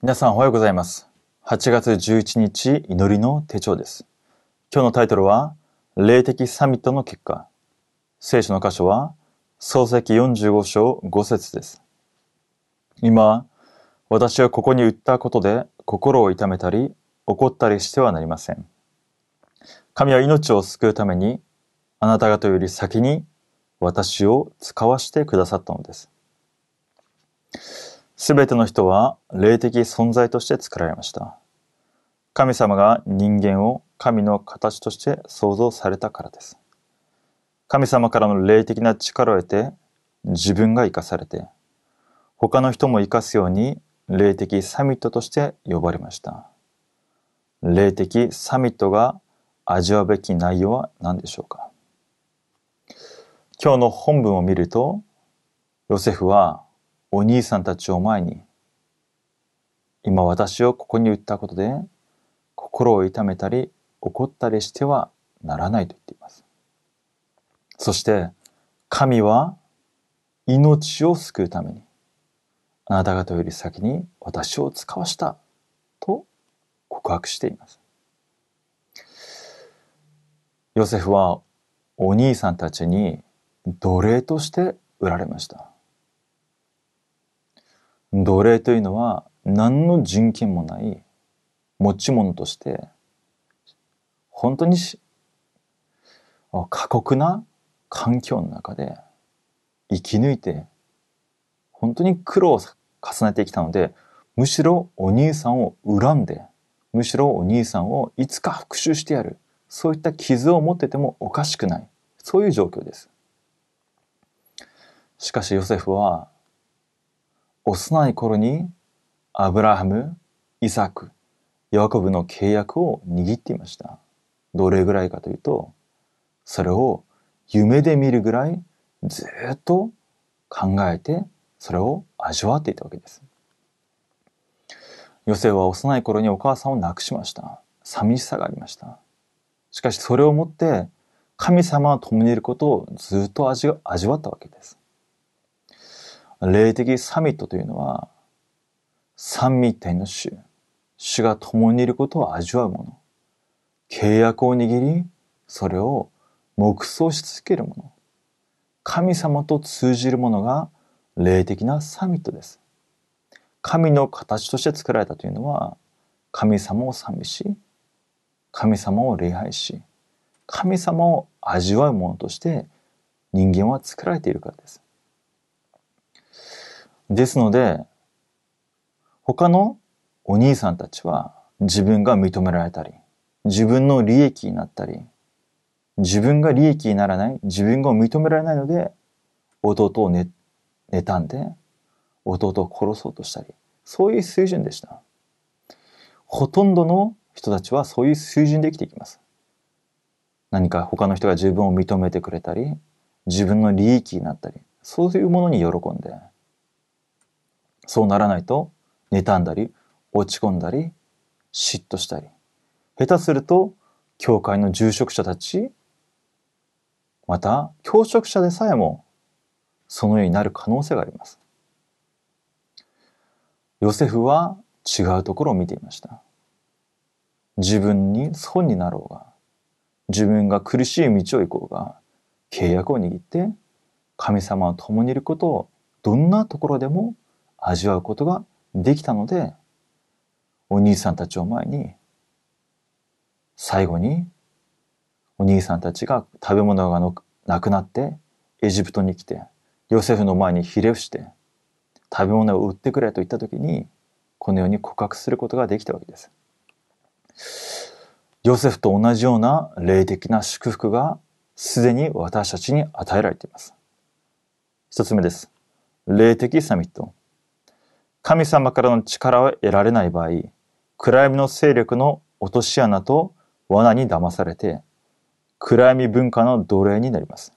皆さんおはようございます。8月11日祈りの手帳です。今日のタイトルは、霊的サミットの結果。聖書の箇所は、創世記45章5節です。今、私はここに売ったことで心を痛めたり怒ったりしてはなりません。神は命を救うために、あなた方より先に私を使わしてくださったのです。すべての人は霊的存在として作られました。神様が人間を神の形として創造されたからです。神様からの霊的な力を得て自分が生かされて他の人も生かすように霊的サミットとして呼ばれました。霊的サミットが味わうべき内容は何でしょうか今日の本文を見るとヨセフはお兄さんたちを前に今私をここに売ったことで心を痛めたり怒ったりしてはならないと言っています。そして神は命を救うためにあなた方より先に私を使わしたと告白しています。ヨセフはお兄さんたちに奴隷として売られました。奴隷というのは何の人権もない持ち物として本当に過酷な環境の中で生き抜いて本当に苦労を重ねてきたのでむしろお兄さんを恨んでむしろお兄さんをいつか復讐してやる。そういった傷を持っててもおかしくない。そういう状況です。しかしヨセフは幼い頃にアブラハム、イサク、ヤコブの契約を握っていました。どれぐらいかというと、それを夢で見るぐらいずっと考えて、それを味わっていたわけです。ヨセは幼い頃にお母さんを亡くしました。寂しさがありました。しかしそれをもって神様は共にいることをずっと味味わったわけです。霊的サミットというのは三位一体の主、主が共にいることを味わうもの、契約を握り、それを黙想し続けるもの、神様と通じるものが霊的なサミットです。神の形として作られたというのは、神様を賛美し、神様を礼拝し、神様を味わうものとして人間は作られているからです。ですので、他のお兄さんたちは自分が認められたり、自分の利益になったり、自分が利益にならない、自分が認められないので、弟をね、妬んで、弟を殺そうとしたり、そういう水準でした。ほとんどの人たちはそういう水準で生きていきます。何か他の人が自分を認めてくれたり、自分の利益になったり、そういうものに喜んで、そうならないと、妬んだり、落ち込んだり、嫉妬したり、下手すると、教会の住職者たち、また、教職者でさえも、そのようになる可能性があります。ヨセフは違うところを見ていました。自分に損になろうが、自分が苦しい道を行こうが、契約を握って、神様は共にいることをどんなところでも味わうことができたので、お兄さんたちを前に、最後に、お兄さんたちが食べ物がなくなって、エジプトに来て、ヨセフの前にひれ伏して、食べ物を売ってくれと言ったときに、このように告白することができたわけです。ヨセフと同じような霊的な祝福がすでに私たちに与えられています。一つ目です。霊的サミット。神様からの力を得られない場合、暗闇の勢力の落とし穴と罠に騙されて、暗闇文化の奴隷になります。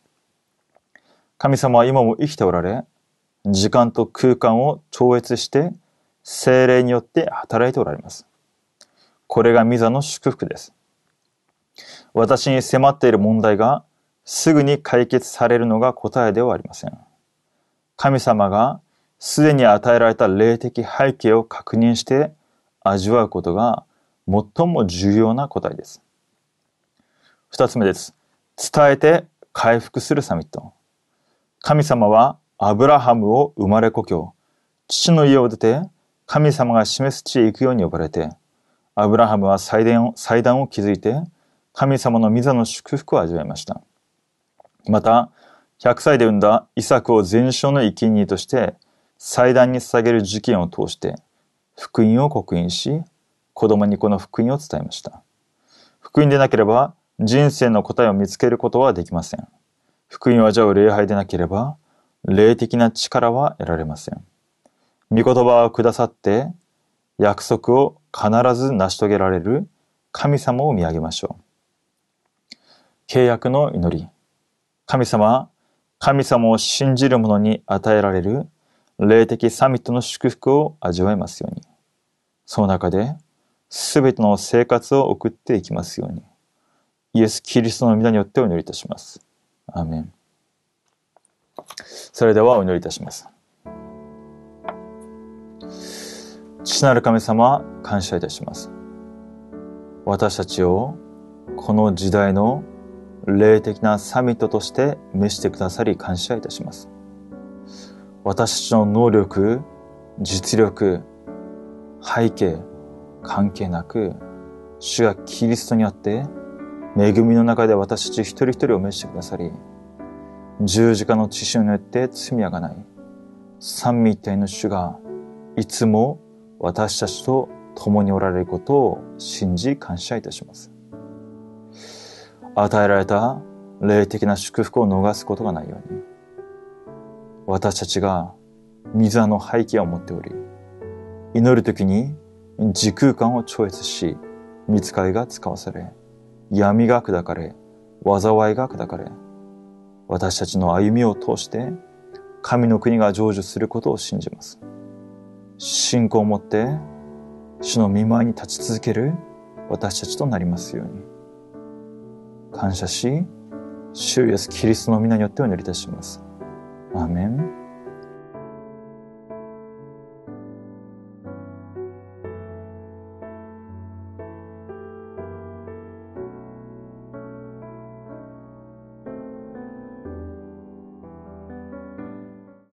神様は今も生きておられ、時間と空間を超越して、精霊によって働いておられます。これがミザの祝福です。私に迫っている問題がすぐに解決されるのが答えではありません。神様がすでに与えられた霊的背景を確認して味わうことが最も重要な答えです。二つ目です。伝えて回復するサミット。神様はアブラハムを生まれ故郷、父の家を出て神様が示す地へ行くように呼ばれて、アブラハムは祭壇を祭壇を築いて、神様の御座の祝福を味わいました。また、100歳で産んだイサクを全焼の生贄として、祭壇に捧げる事件を通して、福音を刻印し、子供にこの福音を伝えました。福音でなければ、人生の答えを見つけることはできません。福音を味わう礼拝でなければ、霊的な力は得られません。御言葉をくださって、約束を必ず成し遂げられる神様を見上げましょう。契約の祈り。神様、神様を信じる者に与えられる霊的サミットの祝福を味わいますように。その中で、すべての生活を送っていきますように。イエス・キリストの皆によってお祈りいたします。アーメン。それではお祈りいたします。父なる神様、感謝いたします。私たちをこの時代の霊的なサミットとして召してくださり感謝いたします。私たちの能力、実力、背景、関係なく、主がキリストにあって、恵みの中で私たち一人一人を召してくださり、十字架の知識によって罪はがない。三位一体の主がいつも私たちと共におられることを信じ感謝いたします。与えられた霊的な祝福を逃すことがないように、私たちが水の背景を持っており、祈るときに時空間を超越し、見つかりが使わされ、闇が砕かれ、災いが砕かれ、私たちの歩みを通して神の国が成就することを信じます。信仰を持って主の見舞いに立ち続ける私たちとなりますように。感謝し、主イエスキリストの皆によってお祈りいたします。アーメン。